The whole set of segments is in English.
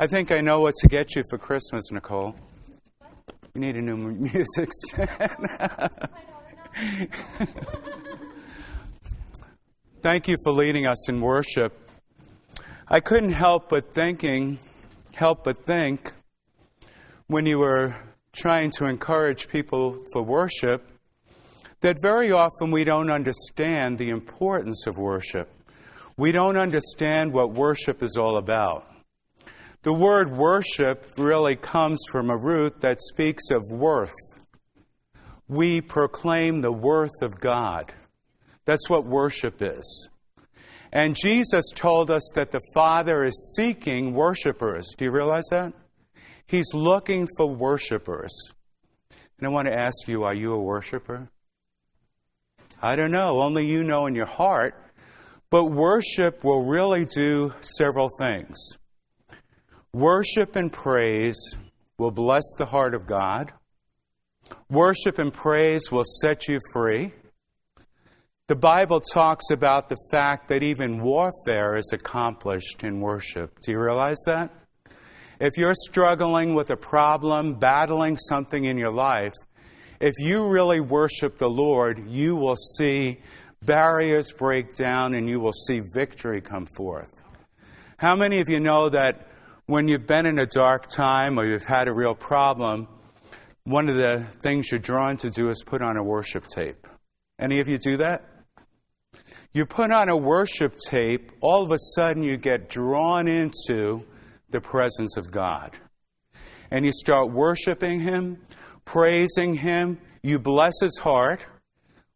I think I know what to get you for Christmas, Nicole. You need a new music stand. Thank you for leading us in worship. I couldn't help but thinking, help but think, when you were trying to encourage people for worship, that very often we don't understand the importance of worship. We don't understand what worship is all about. The word worship really comes from a root that speaks of worth. We proclaim the worth of God. That's what worship is. And Jesus told us that the Father is seeking worshipers. Do you realize that? He's looking for worshipers. And I want to ask you are you a worshiper? I don't know. Only you know in your heart. But worship will really do several things. Worship and praise will bless the heart of God. Worship and praise will set you free. The Bible talks about the fact that even warfare is accomplished in worship. Do you realize that? If you're struggling with a problem, battling something in your life, if you really worship the Lord, you will see barriers break down and you will see victory come forth. How many of you know that when you've been in a dark time or you've had a real problem, one of the things you're drawn to do is put on a worship tape? Any of you do that? You put on a worship tape, all of a sudden you get drawn into the presence of God. And you start worshiping Him, praising Him, you bless His heart.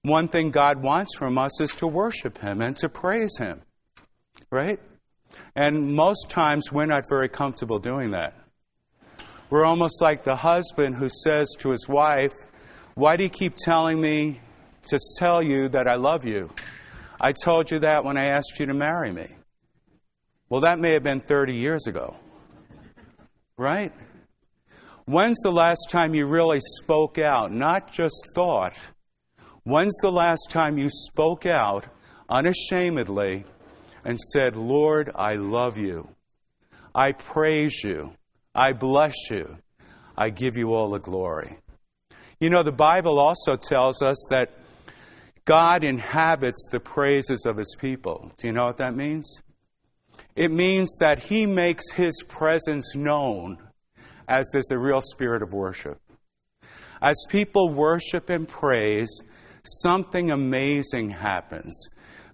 One thing God wants from us is to worship Him and to praise Him. Right? And most times we're not very comfortable doing that. We're almost like the husband who says to his wife, Why do you keep telling me to tell you that I love you? I told you that when I asked you to marry me. Well, that may have been 30 years ago. Right? When's the last time you really spoke out, not just thought? When's the last time you spoke out unashamedly and said, Lord, I love you. I praise you. I bless you. I give you all the glory. You know, the Bible also tells us that God inhabits the praises of his people. Do you know what that means? It means that he makes his presence known as there's a real spirit of worship. As people worship and praise, something amazing happens.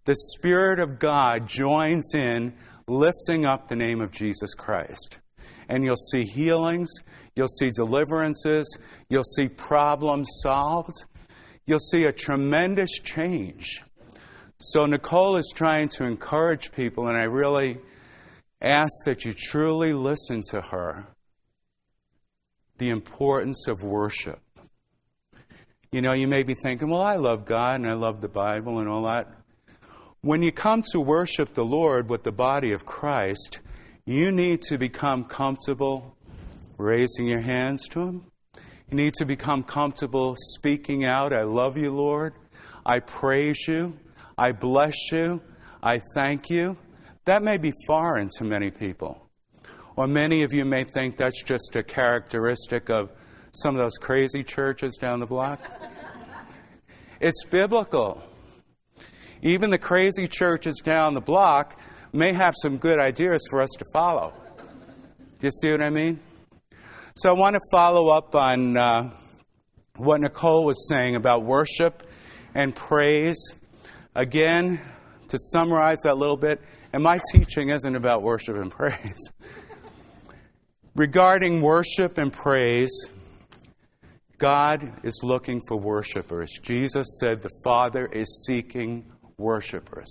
The Spirit of God joins in lifting up the name of Jesus Christ. And you'll see healings, you'll see deliverances, you'll see problems solved, you'll see a tremendous change. So, Nicole is trying to encourage people, and I really ask that you truly listen to her the importance of worship. You know, you may be thinking, well, I love God and I love the Bible and all that. When you come to worship the Lord with the body of Christ, you need to become comfortable raising your hands to Him. You need to become comfortable speaking out, I love you, Lord. I praise you. I bless you. I thank you. That may be foreign to many people. Or many of you may think that's just a characteristic of some of those crazy churches down the block. it's biblical. Even the crazy churches down the block may have some good ideas for us to follow. Do you see what I mean? So I want to follow up on uh, what Nicole was saying about worship and praise. Again, to summarize that a little bit, and my teaching isn't about worship and praise. Regarding worship and praise, God is looking for worshipers. Jesus said the Father is seeking worshipers.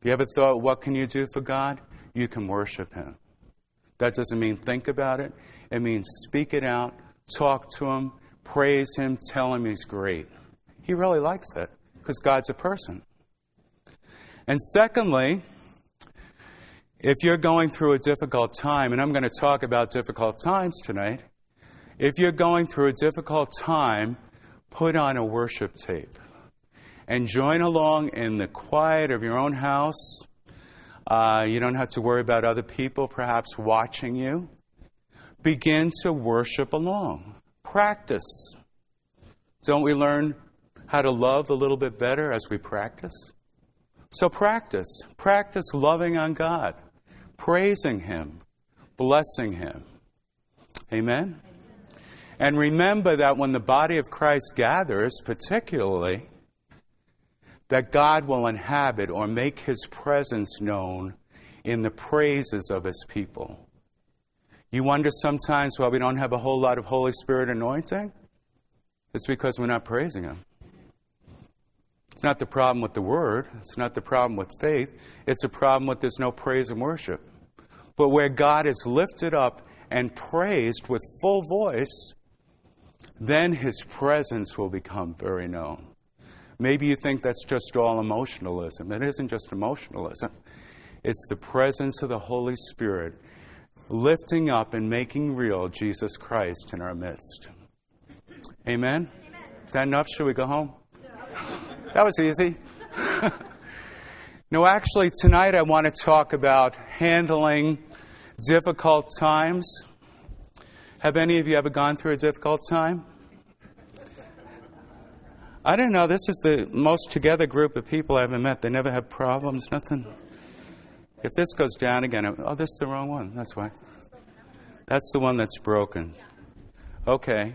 Have you ever thought, what can you do for God? You can worship Him. That doesn't mean think about it. It means speak it out, talk to him, praise him, tell him he's great. He really likes it because God's a person. And secondly, if you're going through a difficult time, and I'm going to talk about difficult times tonight, if you're going through a difficult time, put on a worship tape and join along in the quiet of your own house. Uh, you don't have to worry about other people perhaps watching you. Begin to worship along. Practice. Don't we learn how to love a little bit better as we practice? So practice. Practice loving on God, praising Him, blessing Him. Amen? And remember that when the body of Christ gathers, particularly, that God will inhabit or make his presence known in the praises of his people. You wonder sometimes why we don't have a whole lot of Holy Spirit anointing? It's because we're not praising him. It's not the problem with the word, it's not the problem with faith, it's a problem with there's no praise and worship. But where God is lifted up and praised with full voice, then his presence will become very known. Maybe you think that's just all emotionalism. It isn't just emotionalism, it's the presence of the Holy Spirit lifting up and making real Jesus Christ in our midst. Amen? Amen. Is that enough? Should we go home? That was easy. no, actually, tonight I want to talk about handling difficult times. Have any of you ever gone through a difficult time? I don't know. This is the most together group of people I've ever met. They never have problems, nothing. If this goes down again, oh, this is the wrong one. That's why. That's the one that's broken. Okay.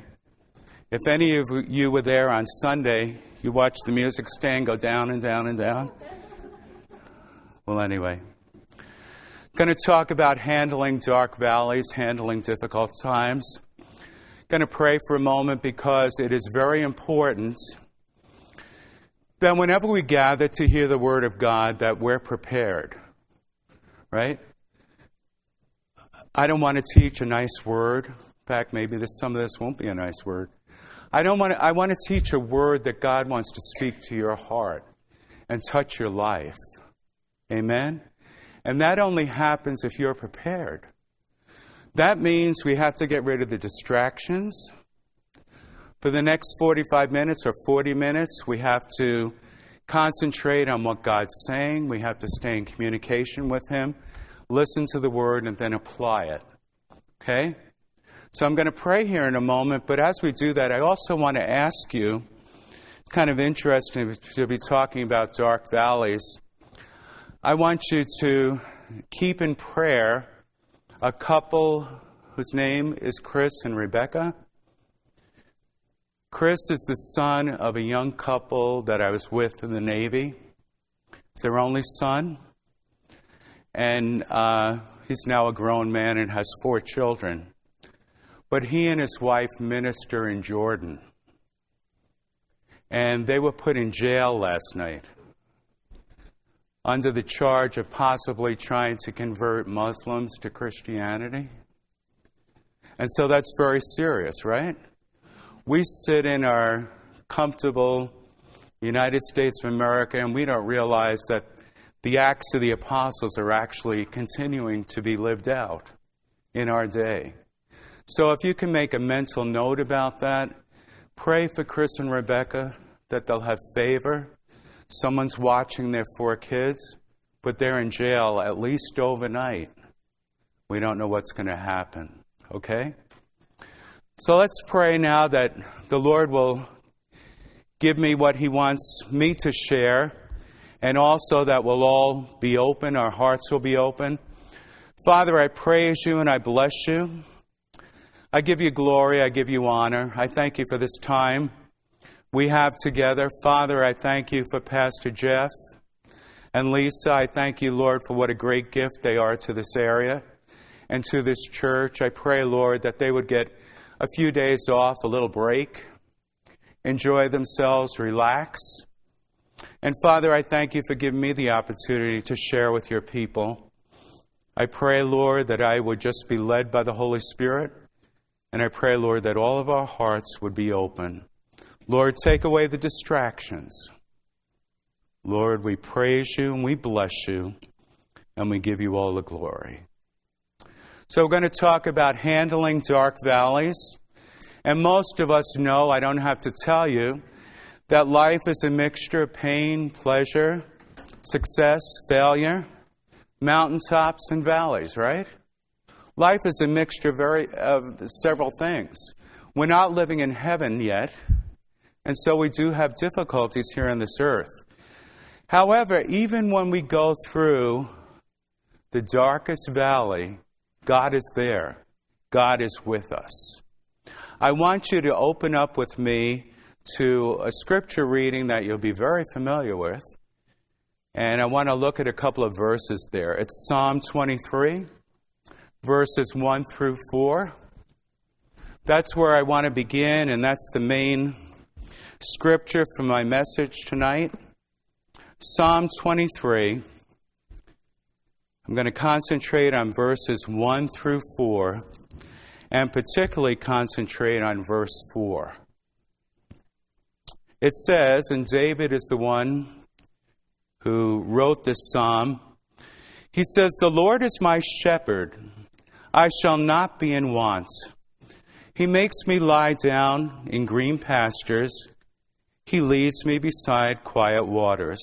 If any of you were there on Sunday, you watched the music stand go down and down and down. Well, anyway, going to talk about handling dark valleys, handling difficult times. Going to pray for a moment because it is very important then whenever we gather to hear the word of God, that we're prepared, right? I don't want to teach a nice word. In fact, maybe this, some of this won't be a nice word. I don't want to, I want to teach a word that God wants to speak to your heart and touch your life. Amen? And that only happens if you're prepared. That means we have to get rid of the distractions. For the next 45 minutes or 40 minutes, we have to concentrate on what God's saying. We have to stay in communication with Him, listen to the Word, and then apply it. Okay? So I'm going to pray here in a moment, but as we do that, I also want to ask you it's kind of interesting to be talking about dark valleys. I want you to keep in prayer a couple whose name is Chris and Rebecca. Chris is the son of a young couple that I was with in the Navy. It's their only son. And uh, he's now a grown man and has four children. But he and his wife minister in Jordan. And they were put in jail last night under the charge of possibly trying to convert Muslims to Christianity. And so that's very serious, right? We sit in our comfortable United States of America and we don't realize that the Acts of the Apostles are actually continuing to be lived out in our day. So if you can make a mental note about that, pray for Chris and Rebecca that they'll have favor. Someone's watching their four kids, but they're in jail at least overnight. We don't know what's going to happen. Okay? So let's pray now that the Lord will give me what He wants me to share, and also that we'll all be open, our hearts will be open. Father, I praise you and I bless you. I give you glory, I give you honor. I thank you for this time we have together. Father, I thank you for Pastor Jeff and Lisa. I thank you, Lord, for what a great gift they are to this area and to this church. I pray, Lord, that they would get a few days off, a little break, enjoy themselves, relax. And Father, I thank you for giving me the opportunity to share with your people. I pray, Lord, that I would just be led by the Holy Spirit. And I pray, Lord, that all of our hearts would be open. Lord, take away the distractions. Lord, we praise you and we bless you, and we give you all the glory. So, we're going to talk about handling dark valleys. And most of us know, I don't have to tell you, that life is a mixture of pain, pleasure, success, failure, mountaintops and valleys, right? Life is a mixture very, of several things. We're not living in heaven yet, and so we do have difficulties here on this earth. However, even when we go through the darkest valley, God is there. God is with us. I want you to open up with me to a scripture reading that you'll be very familiar with. And I want to look at a couple of verses there. It's Psalm 23, verses 1 through 4. That's where I want to begin, and that's the main scripture for my message tonight. Psalm 23. I'm going to concentrate on verses 1 through 4, and particularly concentrate on verse 4. It says, and David is the one who wrote this psalm. He says, The Lord is my shepherd, I shall not be in want. He makes me lie down in green pastures. He leads me beside quiet waters.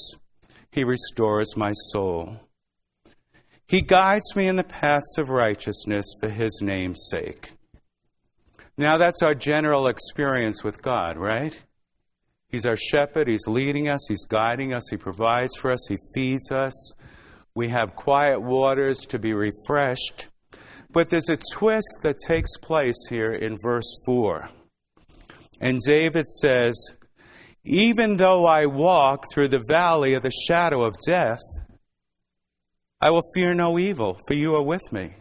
He restores my soul. He guides me in the paths of righteousness for his name's sake. Now, that's our general experience with God, right? He's our shepherd. He's leading us. He's guiding us. He provides for us. He feeds us. We have quiet waters to be refreshed. But there's a twist that takes place here in verse 4. And David says, Even though I walk through the valley of the shadow of death, I will fear no evil, for you are with me.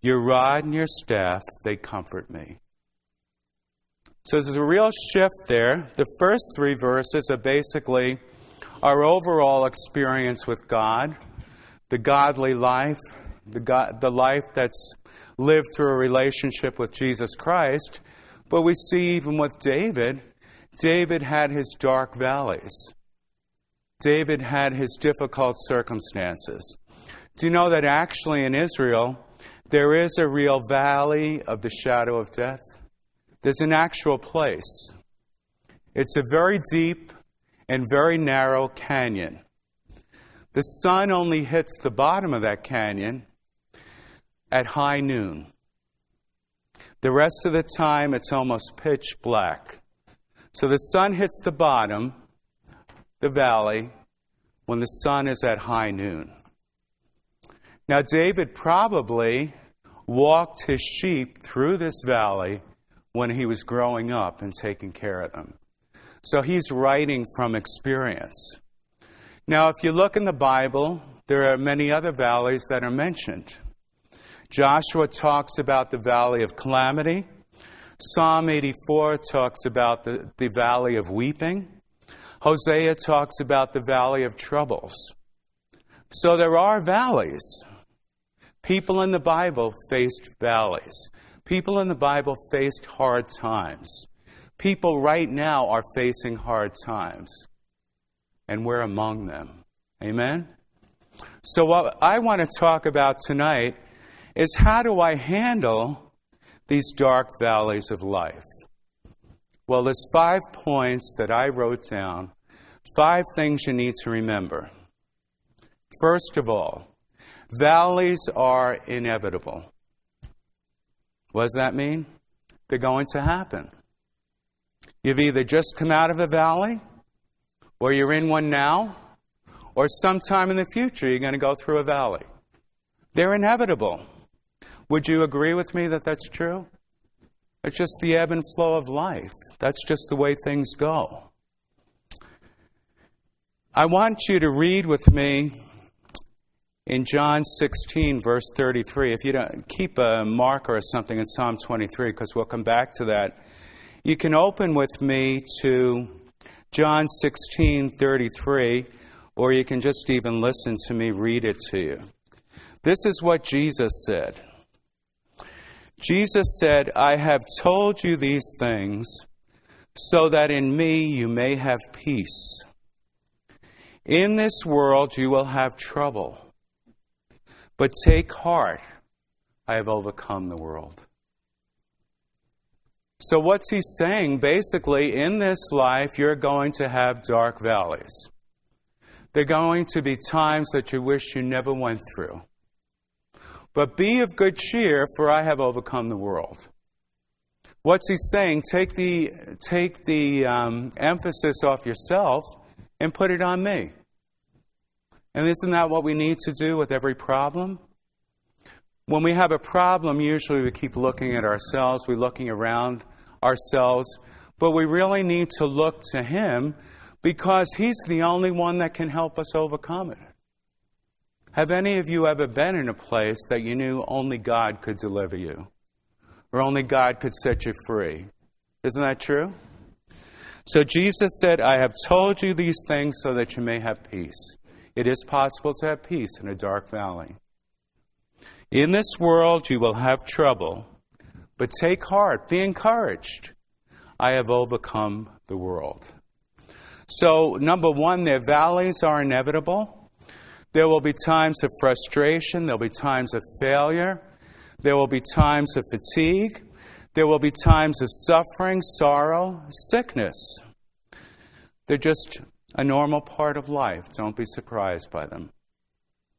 Your rod and your staff, they comfort me. So there's a real shift there. The first three verses are basically our overall experience with God, the godly life, the, God, the life that's lived through a relationship with Jesus Christ. But we see even with David, David had his dark valleys. David had his difficult circumstances. Do you know that actually in Israel, there is a real valley of the shadow of death? There's an actual place. It's a very deep and very narrow canyon. The sun only hits the bottom of that canyon at high noon. The rest of the time, it's almost pitch black. So the sun hits the bottom, the valley, when the sun is at high noon. Now, David probably walked his sheep through this valley when he was growing up and taking care of them. So he's writing from experience. Now, if you look in the Bible, there are many other valleys that are mentioned. Joshua talks about the valley of calamity. Psalm 84 talks about the, the valley of weeping. Hosea talks about the valley of troubles. So there are valleys. People in the Bible faced valleys. People in the Bible faced hard times. People right now are facing hard times, and we're among them. Amen? So, what I want to talk about tonight is how do I handle these dark valleys of life? Well, there's five points that I wrote down, five things you need to remember. First of all, valleys are inevitable. What does that mean? They're going to happen. You've either just come out of a valley, or you're in one now, or sometime in the future you're going to go through a valley. They're inevitable. Would you agree with me that that's true? It's just the ebb and flow of life. That's just the way things go. I want you to read with me in John 16, verse 33, if you don't keep a marker or something in Psalm 23, because we'll come back to that, you can open with me to John 16, 33, or you can just even listen to me read it to you. This is what Jesus said. Jesus said, I have told you these things so that in me you may have peace. In this world you will have trouble. But take heart, I have overcome the world. So, what's he saying? Basically, in this life, you're going to have dark valleys. There are going to be times that you wish you never went through. But be of good cheer, for I have overcome the world. What's he saying? Take the, take the um, emphasis off yourself and put it on me. And isn't that what we need to do with every problem? When we have a problem, usually we keep looking at ourselves, we're looking around ourselves, but we really need to look to Him because He's the only one that can help us overcome it. Have any of you ever been in a place that you knew only God could deliver you? Or only God could set you free? Isn't that true? So Jesus said, I have told you these things so that you may have peace. It is possible to have peace in a dark valley. In this world you will have trouble, but take heart, be encouraged. I have overcome the world. So, number one, their valleys are inevitable. There will be times of frustration, there will be times of failure, there will be times of fatigue, there will be times of suffering, sorrow, sickness. They're just a normal part of life. Don't be surprised by them.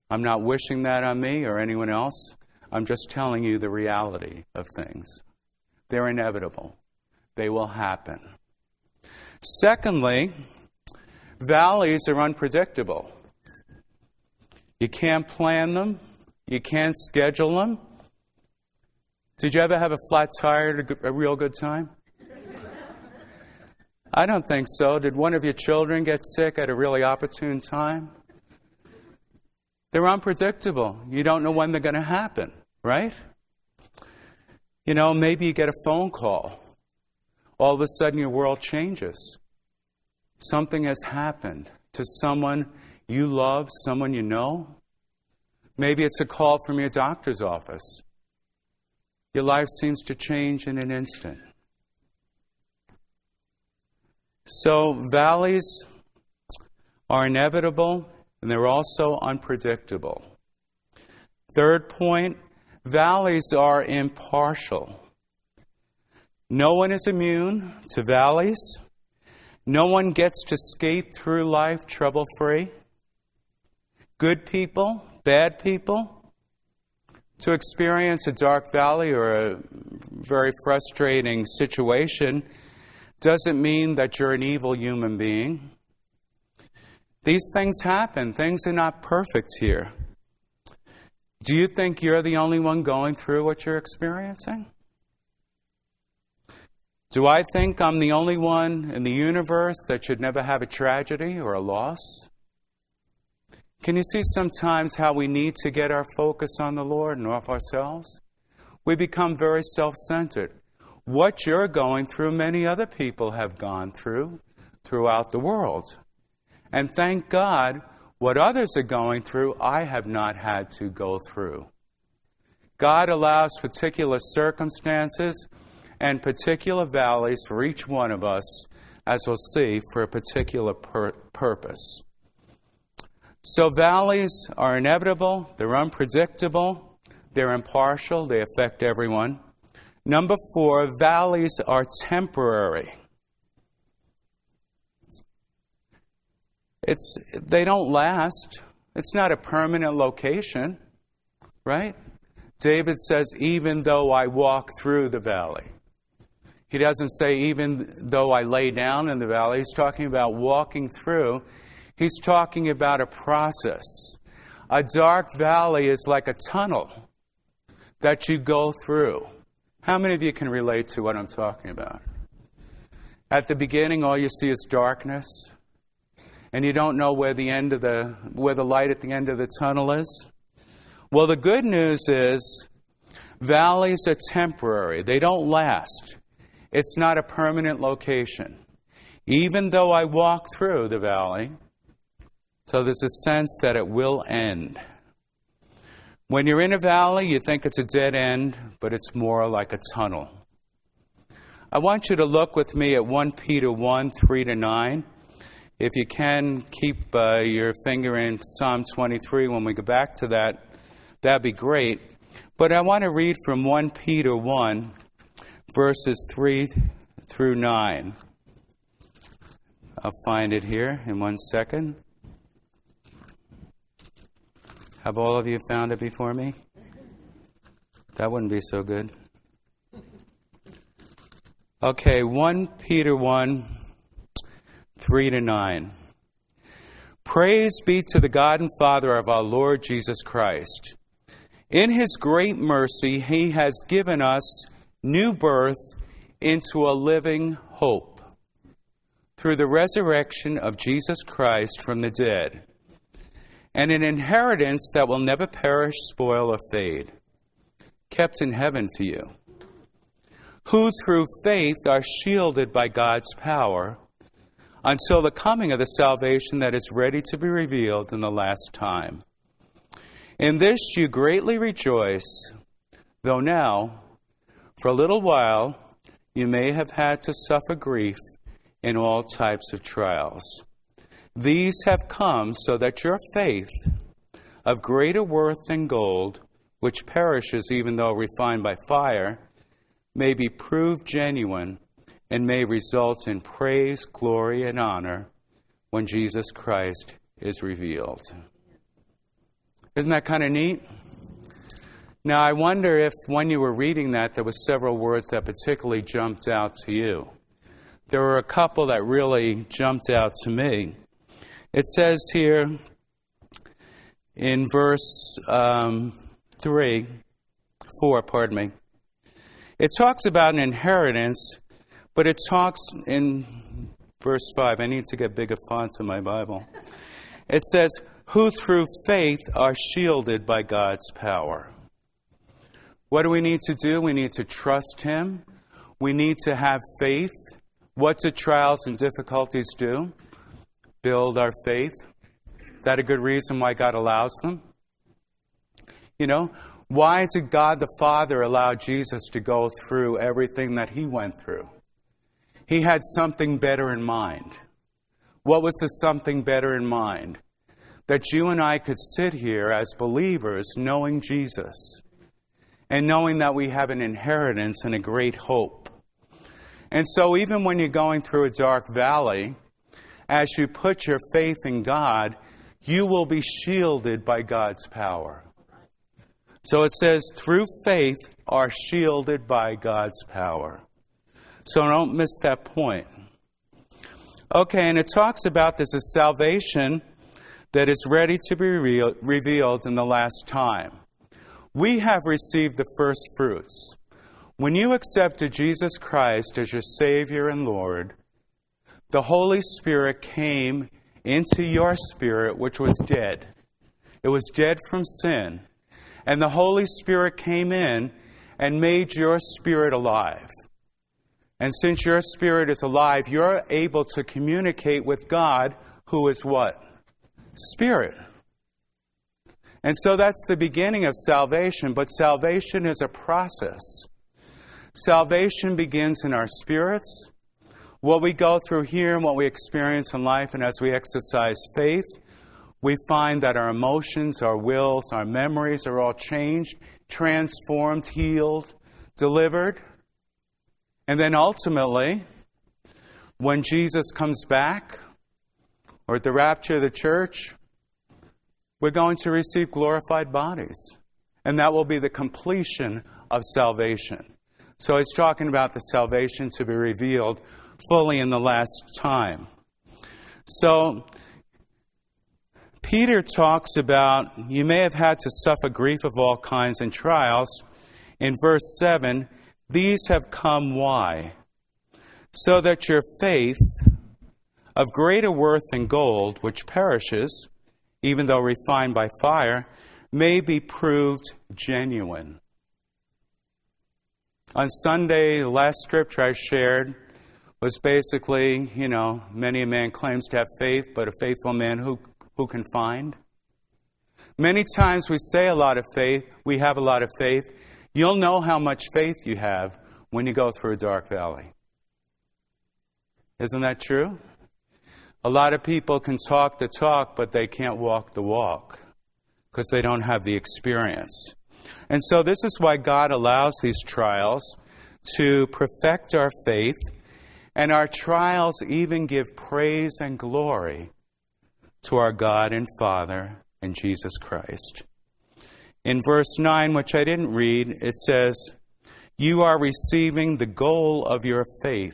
I'm not wishing that on me or anyone else. I'm just telling you the reality of things. They're inevitable, they will happen. Secondly, valleys are unpredictable. You can't plan them, you can't schedule them. Did you ever have a flat tire at a real good time? I don't think so. Did one of your children get sick at a really opportune time? They're unpredictable. You don't know when they're going to happen, right? You know, maybe you get a phone call. All of a sudden, your world changes. Something has happened to someone you love, someone you know. Maybe it's a call from your doctor's office. Your life seems to change in an instant. So, valleys are inevitable and they're also unpredictable. Third point valleys are impartial. No one is immune to valleys. No one gets to skate through life trouble free. Good people, bad people. To experience a dark valley or a very frustrating situation doesn't mean that you're an evil human being. These things happen. Things are not perfect here. Do you think you're the only one going through what you're experiencing? Do I think I'm the only one in the universe that should never have a tragedy or a loss? Can you see sometimes how we need to get our focus on the Lord and off ourselves? We become very self centered what you're going through, many other people have gone through throughout the world. And thank God, what others are going through, I have not had to go through. God allows particular circumstances and particular valleys for each one of us, as we'll see, for a particular pur- purpose. So, valleys are inevitable, they're unpredictable, they're impartial, they affect everyone. Number four, valleys are temporary. It's, they don't last. It's not a permanent location, right? David says, even though I walk through the valley. He doesn't say, even though I lay down in the valley. He's talking about walking through. He's talking about a process. A dark valley is like a tunnel that you go through. How many of you can relate to what I'm talking about? At the beginning, all you see is darkness, and you don't know where the end of the where the light at the end of the tunnel is. Well, the good news is valleys are temporary. They don't last. It's not a permanent location. Even though I walk through the valley, so there's a sense that it will end. When you're in a valley, you think it's a dead end, but it's more like a tunnel. I want you to look with me at 1 Peter 1 3 to 9. If you can, keep uh, your finger in Psalm 23 when we go back to that, that'd be great. But I want to read from 1 Peter 1, verses 3 through 9. I'll find it here in one second. Have all of you found it before me? That wouldn't be so good. Okay, 1 Peter 1 3 to 9. Praise be to the God and Father of our Lord Jesus Christ. In his great mercy, he has given us new birth into a living hope through the resurrection of Jesus Christ from the dead, and an inheritance that will never perish, spoil, or fade, kept in heaven for you who through faith are shielded by God's power until the coming of the salvation that is ready to be revealed in the last time. In this you greatly rejoice, though now, for a little while, you may have had to suffer grief in all types of trials. These have come so that your faith, of greater worth than gold, which perishes even though refined by fire, may be proved genuine and may result in praise, glory, and honor when Jesus Christ is revealed. Isn't that kind of neat? Now, I wonder if when you were reading that, there were several words that particularly jumped out to you. There were a couple that really jumped out to me. It says here in verse um, 3, 4, pardon me, it talks about an inheritance, but it talks in verse 5. I need to get bigger fonts in my Bible. It says, Who through faith are shielded by God's power. What do we need to do? We need to trust Him. We need to have faith. What do trials and difficulties do? Build our faith. Is that a good reason why God allows them? You know, why did God the Father allow Jesus to go through everything that he went through? He had something better in mind. What was the something better in mind? That you and I could sit here as believers knowing Jesus and knowing that we have an inheritance and a great hope. And so, even when you're going through a dark valley, as you put your faith in God, you will be shielded by God's power. So it says, through faith are shielded by God's power. So don't miss that point. Okay, and it talks about this as salvation that is ready to be revealed in the last time. We have received the first fruits. When you accepted Jesus Christ as your Savior and Lord, the Holy Spirit came into your spirit, which was dead. It was dead from sin and the Holy Spirit came in and made your spirit alive. And since your spirit is alive, you're able to communicate with God, who is what? Spirit. And so that's the beginning of salvation, but salvation is a process. Salvation begins in our spirits. What we go through here and what we experience in life, and as we exercise faith, we find that our emotions, our wills, our memories are all changed, transformed, healed, delivered. And then ultimately, when Jesus comes back, or at the rapture of the church, we're going to receive glorified bodies. And that will be the completion of salvation. So he's talking about the salvation to be revealed fully in the last time. So Peter talks about you may have had to suffer grief of all kinds and trials. In verse 7, these have come why? So that your faith, of greater worth than gold, which perishes, even though refined by fire, may be proved genuine. On Sunday, the last scripture I shared was basically, you know, many a man claims to have faith, but a faithful man who who can find. Many times we say a lot of faith, we have a lot of faith. You'll know how much faith you have when you go through a dark valley. Isn't that true? A lot of people can talk the talk, but they can't walk the walk because they don't have the experience. And so, this is why God allows these trials to perfect our faith, and our trials even give praise and glory to our God and Father and Jesus Christ. In verse 9, which I didn't read, it says, You are receiving the goal of your faith,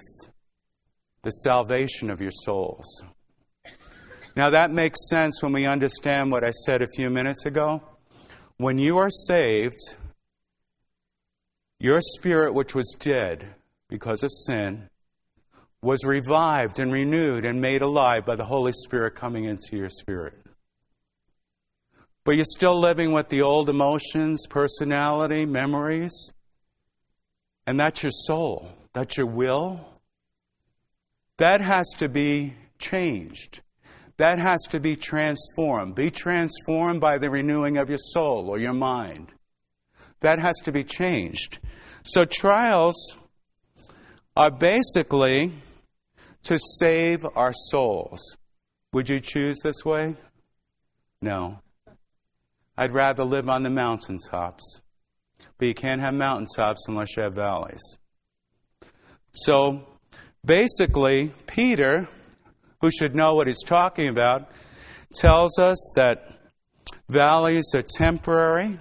the salvation of your souls. Now, that makes sense when we understand what I said a few minutes ago. When you are saved, your spirit, which was dead because of sin, was revived and renewed and made alive by the Holy Spirit coming into your spirit. But you're still living with the old emotions, personality, memories. And that's your soul, that's your will. That has to be changed. That has to be transformed. Be transformed by the renewing of your soul or your mind. That has to be changed. So, trials are basically to save our souls. Would you choose this way? No. I'd rather live on the mountaintops. But you can't have mountaintops unless you have valleys. So basically, Peter, who should know what he's talking about, tells us that valleys are temporary,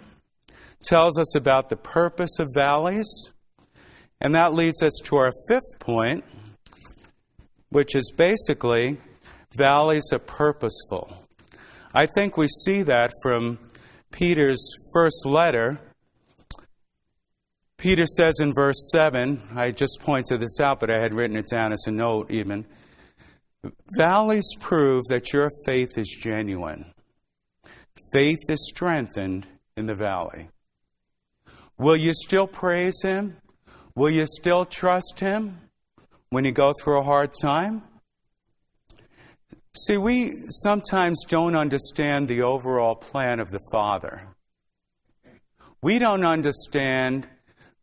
tells us about the purpose of valleys, and that leads us to our fifth point, which is basically valleys are purposeful. I think we see that from Peter's first letter, Peter says in verse 7, I just pointed this out, but I had written it down as a note even. Valleys prove that your faith is genuine. Faith is strengthened in the valley. Will you still praise Him? Will you still trust Him when you go through a hard time? See, we sometimes don't understand the overall plan of the Father. We don't understand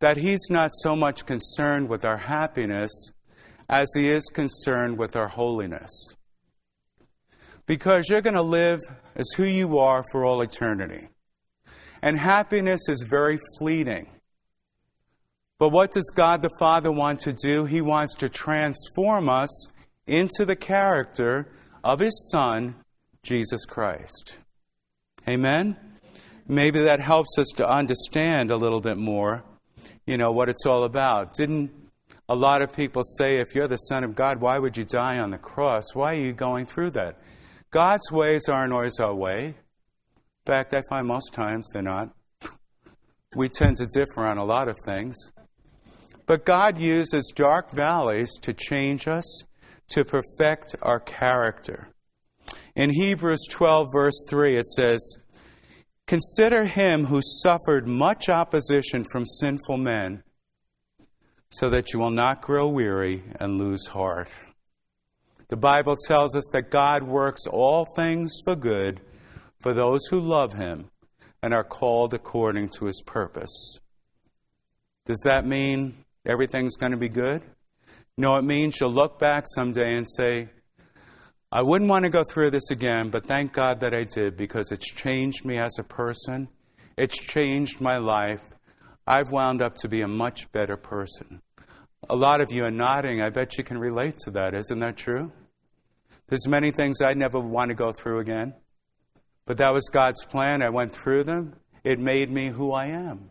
that He's not so much concerned with our happiness as He is concerned with our holiness. Because you're going to live as who you are for all eternity. And happiness is very fleeting. But what does God the Father want to do? He wants to transform us into the character of his Son, Jesus Christ. Amen? Maybe that helps us to understand a little bit more, you know, what it's all about. Didn't a lot of people say, if you're the Son of God, why would you die on the cross? Why are you going through that? God's ways aren't always our way. In fact, I find most times they're not. We tend to differ on a lot of things. But God uses dark valleys to change us, to perfect our character. In Hebrews 12, verse 3, it says, Consider him who suffered much opposition from sinful men, so that you will not grow weary and lose heart. The Bible tells us that God works all things for good for those who love him and are called according to his purpose. Does that mean everything's going to be good? No, it means you'll look back someday and say, I wouldn't want to go through this again, but thank God that I did because it's changed me as a person. It's changed my life. I've wound up to be a much better person. A lot of you are nodding. I bet you can relate to that. Isn't that true? There's many things I never want to go through again. But that was God's plan. I went through them. It made me who I am.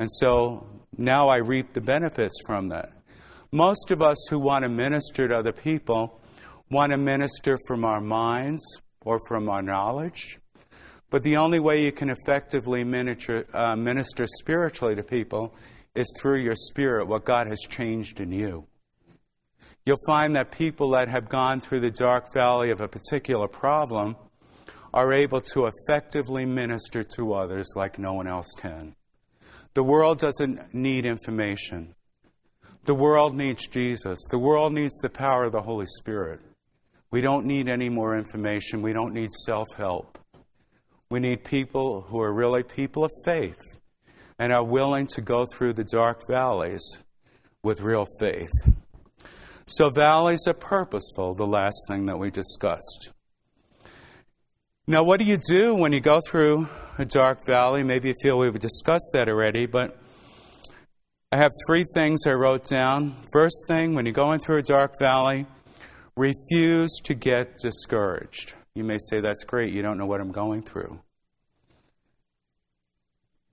And so now I reap the benefits from that. Most of us who want to minister to other people want to minister from our minds or from our knowledge. But the only way you can effectively minister, uh, minister spiritually to people is through your spirit, what God has changed in you. You'll find that people that have gone through the dark valley of a particular problem are able to effectively minister to others like no one else can. The world doesn't need information. The world needs Jesus. The world needs the power of the Holy Spirit. We don't need any more information. We don't need self help. We need people who are really people of faith and are willing to go through the dark valleys with real faith. So, valleys are purposeful, the last thing that we discussed. Now, what do you do when you go through a dark valley? Maybe you feel we've discussed that already, but I have three things I wrote down. First thing, when you're going through a dark valley, refuse to get discouraged. You may say, That's great, you don't know what I'm going through.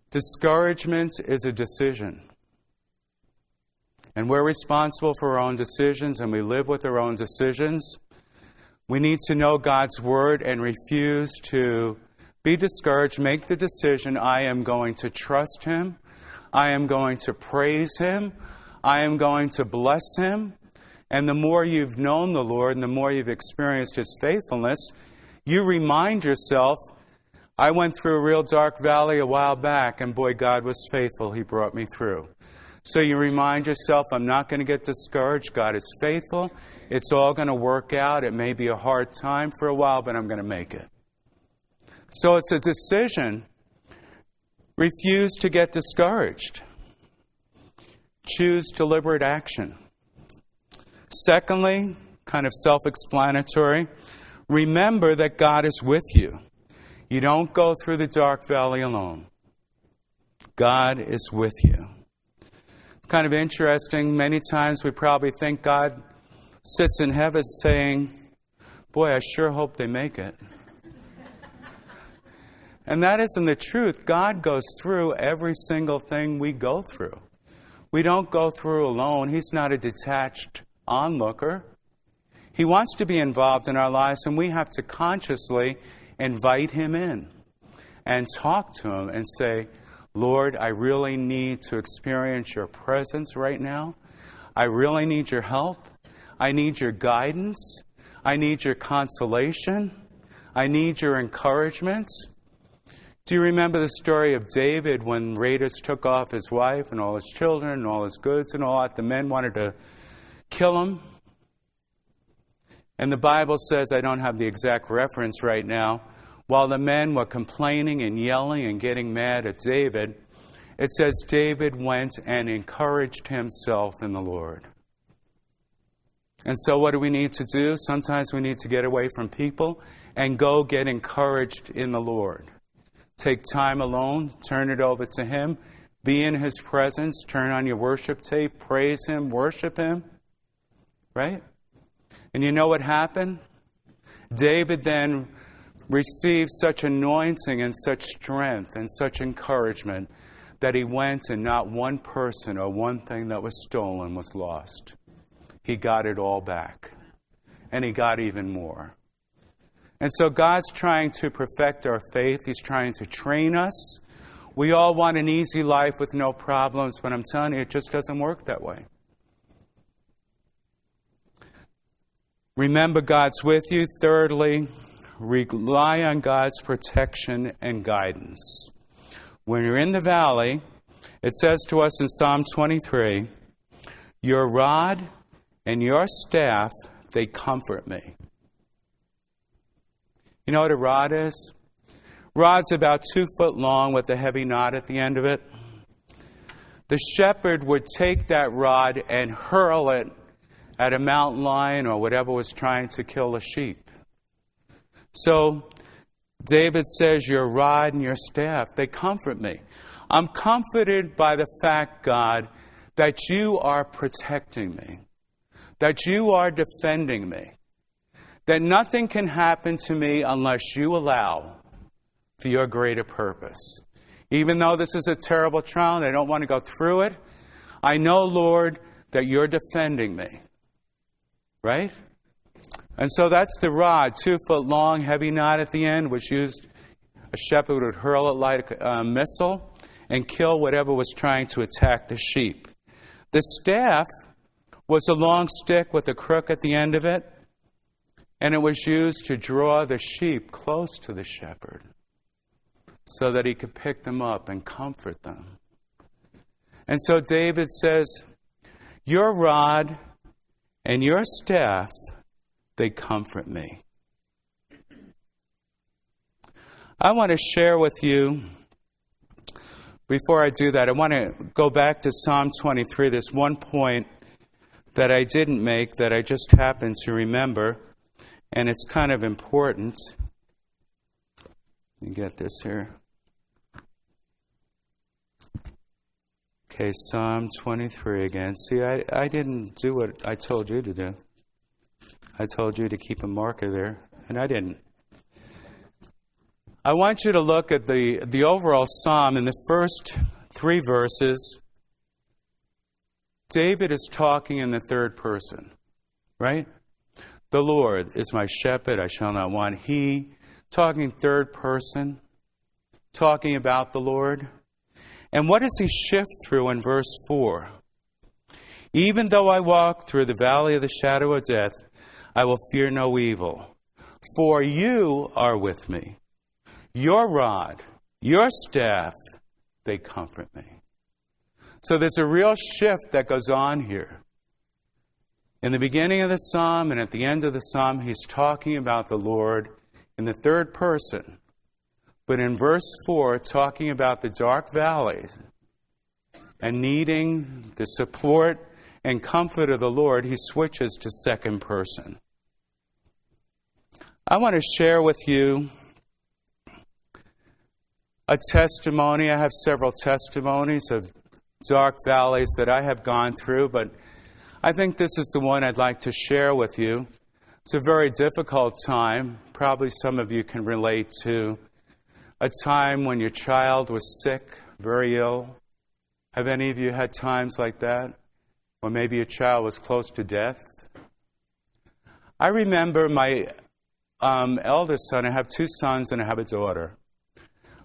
Discouragement is a decision. And we're responsible for our own decisions and we live with our own decisions. We need to know God's word and refuse to be discouraged. Make the decision I am going to trust Him. I am going to praise Him. I am going to bless Him. And the more you've known the Lord and the more you've experienced His faithfulness, you remind yourself I went through a real dark valley a while back, and boy, God was faithful. He brought me through. So you remind yourself, I'm not going to get discouraged. God is faithful. It's all going to work out. It may be a hard time for a while, but I'm going to make it. So it's a decision. Refuse to get discouraged. Choose deliberate action. Secondly, kind of self explanatory, remember that God is with you. You don't go through the dark valley alone. God is with you. Kind of interesting. Many times we probably think God sits in heaven saying, Boy, I sure hope they make it. And that isn't the truth. God goes through every single thing we go through. We don't go through alone. He's not a detached onlooker. He wants to be involved in our lives, and we have to consciously invite him in and talk to him and say, Lord, I really need to experience your presence right now. I really need your help. I need your guidance. I need your consolation. I need your encouragement. Do you remember the story of David when raiders took off his wife and all his children and all his goods and all that? The men wanted to kill him. And the Bible says, I don't have the exact reference right now, while the men were complaining and yelling and getting mad at David, it says David went and encouraged himself in the Lord. And so, what do we need to do? Sometimes we need to get away from people and go get encouraged in the Lord. Take time alone, turn it over to Him, be in His presence, turn on your worship tape, praise Him, worship Him. Right? And you know what happened? David then received such anointing and such strength and such encouragement that he went and not one person or one thing that was stolen was lost. He got it all back. And he got even more. And so God's trying to perfect our faith. He's trying to train us. We all want an easy life with no problems, but I'm telling you, it just doesn't work that way. Remember, God's with you. Thirdly, rely on God's protection and guidance. When you're in the valley, it says to us in Psalm 23 Your rod and your staff, they comfort me. You know what a rod is? Rod's about two foot long with a heavy knot at the end of it. The shepherd would take that rod and hurl it at a mountain lion or whatever was trying to kill a sheep. So David says, Your rod and your staff, they comfort me. I'm comforted by the fact, God, that you are protecting me, that you are defending me, that nothing can happen to me unless you allow for your greater purpose. Even though this is a terrible trial and I don't want to go through it, I know, Lord, that you're defending me. Right? And so that's the rod, two foot long, heavy knot at the end, which used a shepherd would hurl it like a missile and kill whatever was trying to attack the sheep. The staff was a long stick with a crook at the end of it, and it was used to draw the sheep close to the shepherd so that he could pick them up and comfort them. And so David says, Your rod and your staff they comfort me. I want to share with you, before I do that, I want to go back to Psalm 23. There's one point that I didn't make that I just happened to remember, and it's kind of important. Me get this here. Okay, Psalm 23 again. See, I, I didn't do what I told you to do. I told you to keep a marker there, and I didn't. I want you to look at the, the overall psalm in the first three verses. David is talking in the third person, right? The Lord is my shepherd, I shall not want. He, talking third person, talking about the Lord. And what does he shift through in verse 4? Even though I walk through the valley of the shadow of death, I will fear no evil. For you are with me. Your rod, your staff, they comfort me. So there's a real shift that goes on here. In the beginning of the psalm and at the end of the psalm, he's talking about the Lord in the third person. But in verse 4, talking about the dark valleys and needing the support and comfort of the Lord, he switches to second person. I want to share with you a testimony. I have several testimonies of dark valleys that I have gone through, but I think this is the one I'd like to share with you. It's a very difficult time. Probably some of you can relate to a time when your child was sick, very ill. Have any of you had times like that? Or maybe your child was close to death? I remember my um, eldest son, I have two sons and I have a daughter.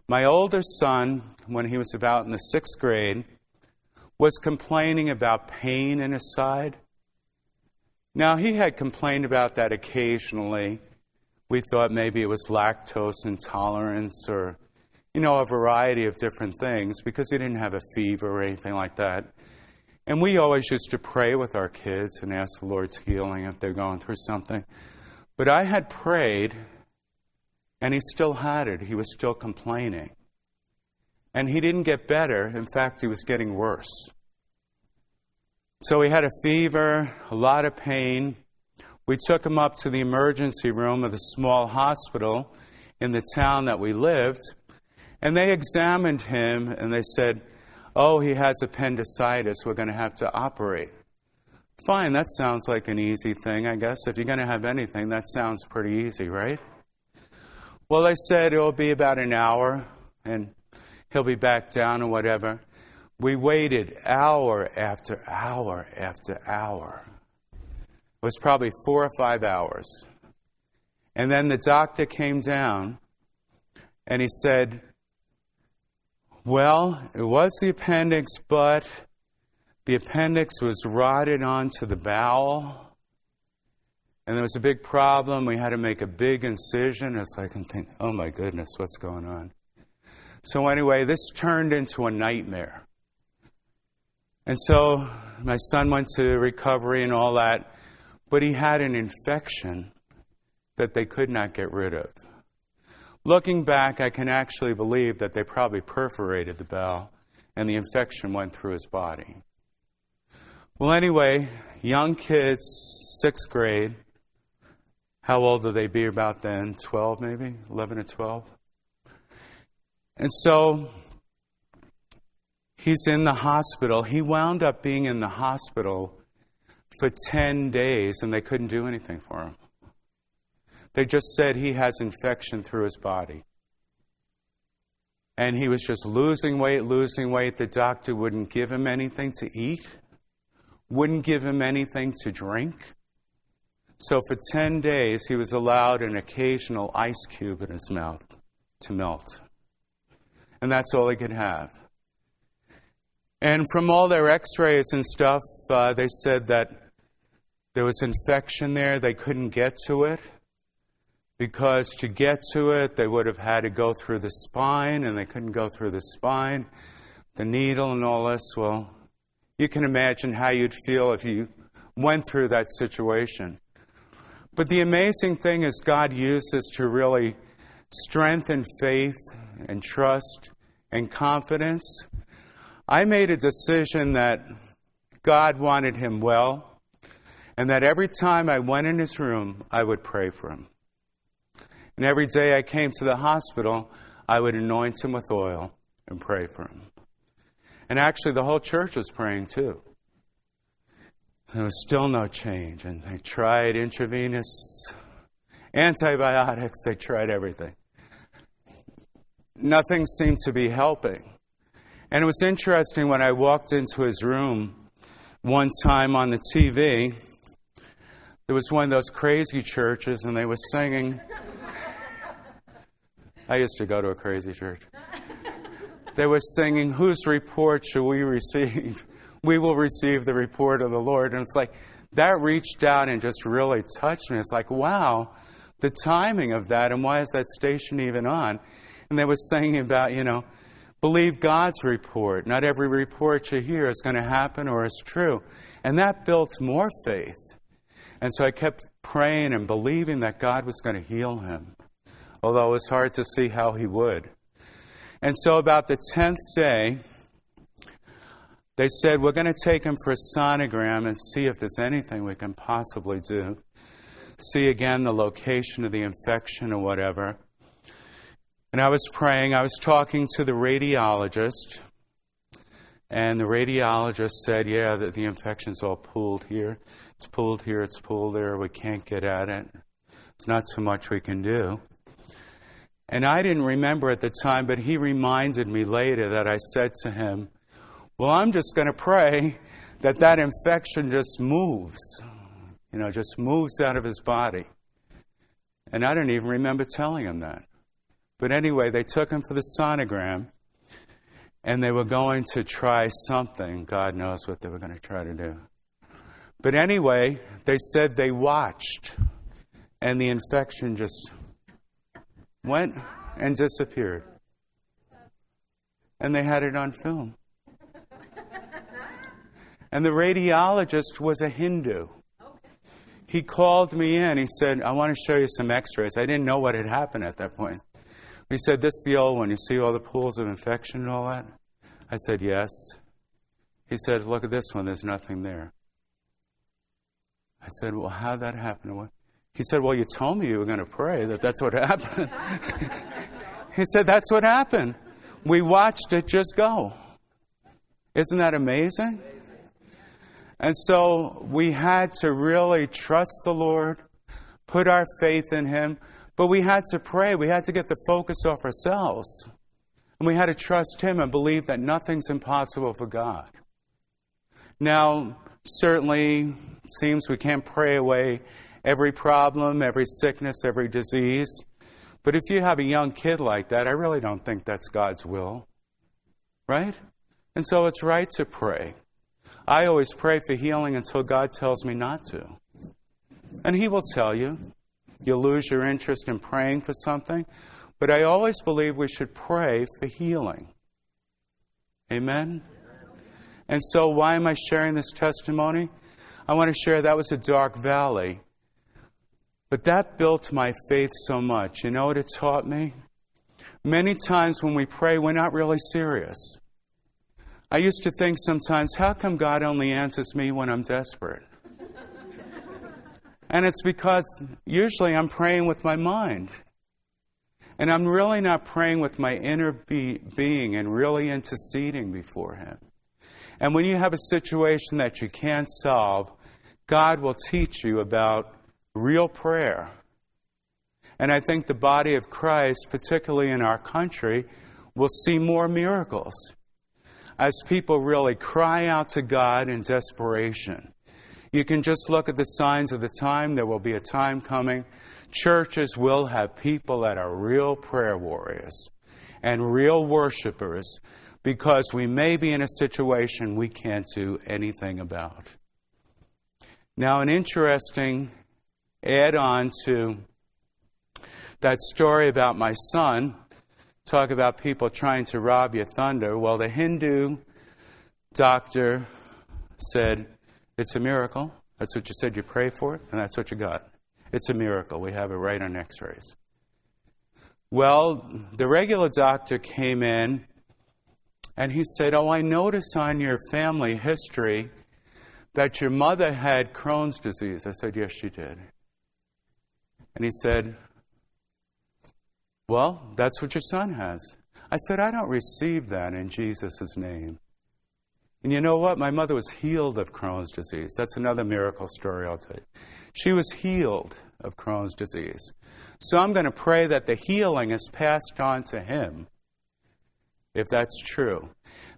My older son, when he was about in the sixth grade, was complaining about pain in his side. Now, he had complained about that occasionally. We thought maybe it was lactose intolerance or, you know, a variety of different things because he didn't have a fever or anything like that. And we always used to pray with our kids and ask the Lord's healing if they're going through something. But I had prayed, and he still had it. He was still complaining. And he didn't get better. In fact, he was getting worse. So he had a fever, a lot of pain. We took him up to the emergency room of the small hospital in the town that we lived, and they examined him and they said, Oh, he has appendicitis. We're going to have to operate. Fine, that sounds like an easy thing, I guess. If you're going to have anything, that sounds pretty easy, right? Well, they said it'll be about an hour and he'll be back down or whatever. We waited hour after hour after hour. It was probably four or five hours. And then the doctor came down and he said, Well, it was the appendix, but the appendix was rotted onto the bowel. And there was a big problem. We had to make a big incision. It's like I'm thinking, oh my goodness, what's going on? So, anyway, this turned into a nightmare. And so my son went to recovery and all that, but he had an infection that they could not get rid of. Looking back, I can actually believe that they probably perforated the bowel and the infection went through his body. Well, anyway, young kids, sixth grade. How old would they be about then? 12, maybe? 11 or 12? And so he's in the hospital. He wound up being in the hospital for 10 days and they couldn't do anything for him. They just said he has infection through his body. And he was just losing weight, losing weight. The doctor wouldn't give him anything to eat wouldn't give him anything to drink. So for 10 days, he was allowed an occasional ice cube in his mouth to melt. And that's all he could have. And from all their x rays and stuff, uh, they said that there was infection there. They couldn't get to it because to get to it, they would have had to go through the spine, and they couldn't go through the spine, the needle, and all this. Well, you can imagine how you'd feel if you went through that situation. But the amazing thing is, God uses to really strengthen faith and trust and confidence. I made a decision that God wanted him well, and that every time I went in his room, I would pray for him. And every day I came to the hospital, I would anoint him with oil and pray for him. And actually, the whole church was praying too. There was still no change. And they tried intravenous antibiotics, they tried everything. Nothing seemed to be helping. And it was interesting when I walked into his room one time on the TV, there was one of those crazy churches, and they were singing. I used to go to a crazy church. They were singing, Whose report shall we receive? We will receive the report of the Lord. And it's like, that reached out and just really touched me. It's like, wow, the timing of that, and why is that station even on? And they were saying about, you know, believe God's report. Not every report you hear is going to happen or is true. And that built more faith. And so I kept praying and believing that God was going to heal him, although it was hard to see how he would. And so, about the 10th day, they said, We're going to take him for a sonogram and see if there's anything we can possibly do. See again the location of the infection or whatever. And I was praying, I was talking to the radiologist, and the radiologist said, Yeah, that the infection's all pooled here. It's pooled here, it's pooled there, we can't get at it. It's not so much we can do. And I didn't remember at the time, but he reminded me later that I said to him, Well, I'm just going to pray that that infection just moves, you know, just moves out of his body. And I didn't even remember telling him that. But anyway, they took him for the sonogram, and they were going to try something. God knows what they were going to try to do. But anyway, they said they watched, and the infection just went and disappeared. And they had it on film. And the radiologist was a Hindu. He called me in. He said, I want to show you some x rays. I didn't know what had happened at that point. He said, This is the old one. You see all the pools of infection and all that? I said, Yes. He said, Look at this one. There's nothing there. I said, Well, how'd that happen? He said, Well, you told me you were going to pray that that's what happened. he said, That's what happened. We watched it just go. Isn't that amazing? And so we had to really trust the Lord, put our faith in Him, but we had to pray. We had to get the focus off ourselves. And we had to trust Him and believe that nothing's impossible for God. Now, certainly seems we can't pray away every problem, every sickness, every disease. But if you have a young kid like that, I really don't think that's God's will. Right? And so it's right to pray. I always pray for healing until God tells me not to. And He will tell you. You'll lose your interest in praying for something. But I always believe we should pray for healing. Amen? And so, why am I sharing this testimony? I want to share that was a dark valley. But that built my faith so much. You know what it taught me? Many times when we pray, we're not really serious. I used to think sometimes, how come God only answers me when I'm desperate? And it's because usually I'm praying with my mind. And I'm really not praying with my inner be- being and really interceding before Him. And when you have a situation that you can't solve, God will teach you about real prayer. And I think the body of Christ, particularly in our country, will see more miracles as people really cry out to God in desperation. You can just look at the signs of the time. There will be a time coming. Churches will have people that are real prayer warriors and real worshipers because we may be in a situation we can't do anything about. Now, an interesting add on to that story about my son, talk about people trying to rob your thunder. Well, the Hindu doctor said, It's a miracle. That's what you said you pray for, and that's what you got. It's a miracle. We have it right on x rays. Well, the regular doctor came in and he said, Oh, I notice on your family history that your mother had Crohn's disease. I said, Yes, she did. And he said, Well, that's what your son has. I said, I don't receive that in Jesus' name. And you know what? My mother was healed of Crohn's disease. That's another miracle story I'll tell you. She was healed of Crohn's disease. So I'm going to pray that the healing is passed on to him if that's true.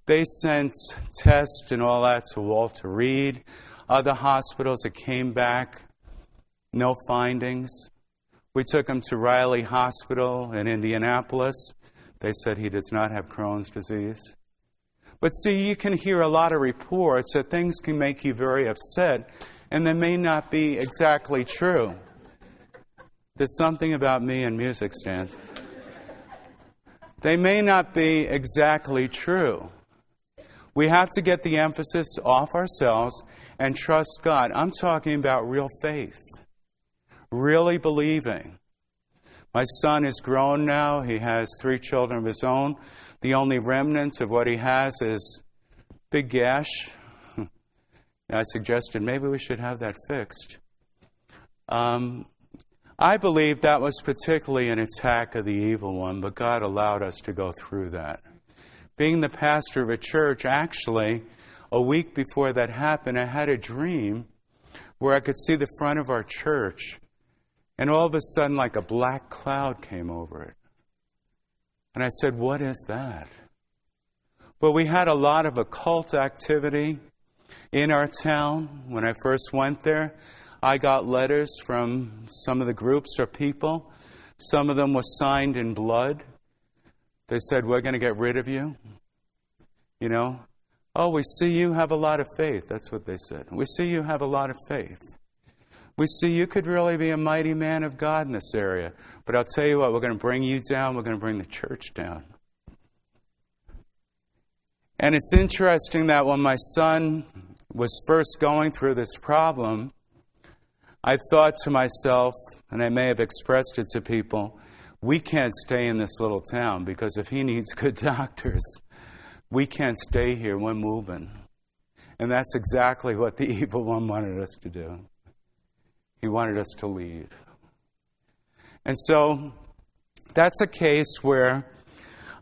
They sent tests and all that to Walter Reed, other hospitals that came back, no findings. We took him to Riley Hospital in Indianapolis. They said he does not have Crohn's disease. But see, you can hear a lot of reports that things can make you very upset, and they may not be exactly true. There's something about me and music, Stan. They may not be exactly true. We have to get the emphasis off ourselves and trust God. I'm talking about real faith, really believing. My son is grown now. He has three children of his own. The only remnants of what he has is big gash. I suggested maybe we should have that fixed. Um, I believe that was particularly an attack of the evil one, but God allowed us to go through that. Being the pastor of a church, actually, a week before that happened, I had a dream where I could see the front of our church, and all of a sudden, like a black cloud came over it. And I said, What is that? Well, we had a lot of occult activity in our town when I first went there. I got letters from some of the groups or people. Some of them were signed in blood. They said, We're going to get rid of you. You know? Oh, we see you have a lot of faith. That's what they said. We see you have a lot of faith. We see you could really be a mighty man of God in this area. But I'll tell you what, we're going to bring you down. We're going to bring the church down. And it's interesting that when my son was first going through this problem, I thought to myself, and I may have expressed it to people, we can't stay in this little town because if he needs good doctors, we can't stay here. We're moving. And that's exactly what the evil one wanted us to do. He wanted us to leave. And so that's a case where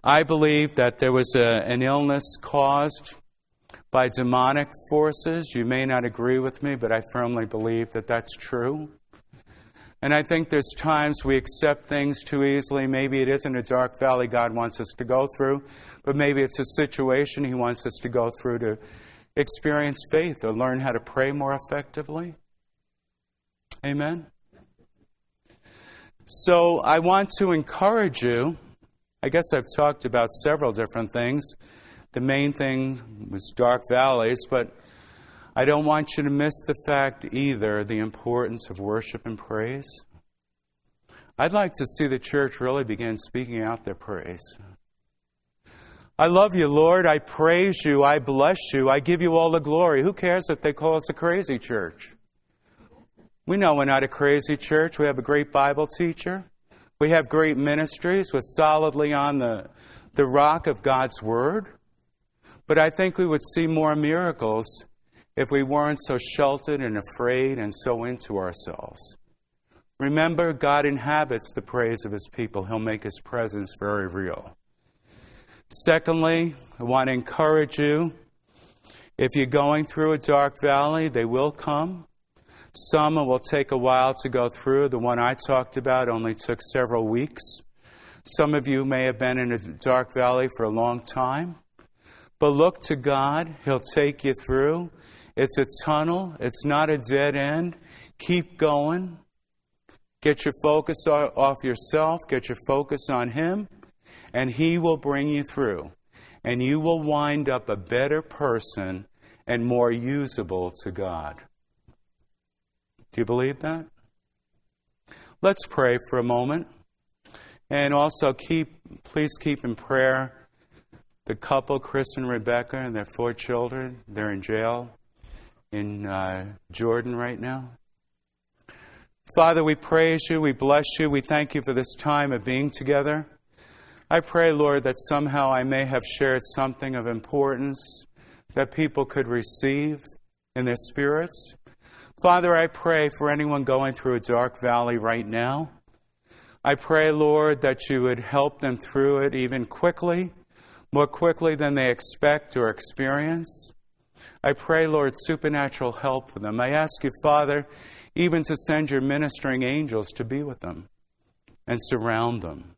I believe that there was a, an illness caused by demonic forces. You may not agree with me, but I firmly believe that that's true. And I think there's times we accept things too easily. Maybe it isn't a dark valley God wants us to go through, but maybe it's a situation He wants us to go through to experience faith or learn how to pray more effectively. Amen? So I want to encourage you. I guess I've talked about several different things the main thing was dark valleys, but I don't want you to miss the fact either the importance of worship and praise. I'd like to see the church really begin speaking out their praise. I love you, Lord. I praise you. I bless you. I give you all the glory. Who cares if they call us a crazy church? We know we're not a crazy church. We have a great Bible teacher. We have great ministries. We're solidly on the, the rock of God's Word. But I think we would see more miracles if we weren't so sheltered and afraid and so into ourselves. Remember, God inhabits the praise of His people, He'll make His presence very real. Secondly, I want to encourage you if you're going through a dark valley, they will come. Some will take a while to go through. The one I talked about only took several weeks. Some of you may have been in a dark valley for a long time. But look to God, He'll take you through. It's a tunnel, it's not a dead end. Keep going. Get your focus off yourself, get your focus on Him, and He will bring you through. And you will wind up a better person and more usable to God. Do you believe that? Let's pray for a moment. And also keep please keep in prayer the couple, Chris and Rebecca, and their four children, they're in jail in uh, Jordan right now. Father, we praise you, we bless you, we thank you for this time of being together. I pray, Lord, that somehow I may have shared something of importance that people could receive in their spirits. Father, I pray for anyone going through a dark valley right now. I pray, Lord, that you would help them through it even quickly more quickly than they expect or experience. I pray, Lord, supernatural help for them. I ask you, Father, even to send your ministering angels to be with them and surround them.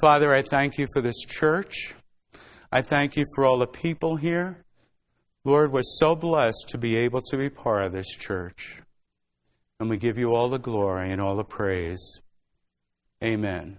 Father, I thank you for this church. I thank you for all the people here. Lord, we're so blessed to be able to be part of this church. And we give you all the glory and all the praise. Amen.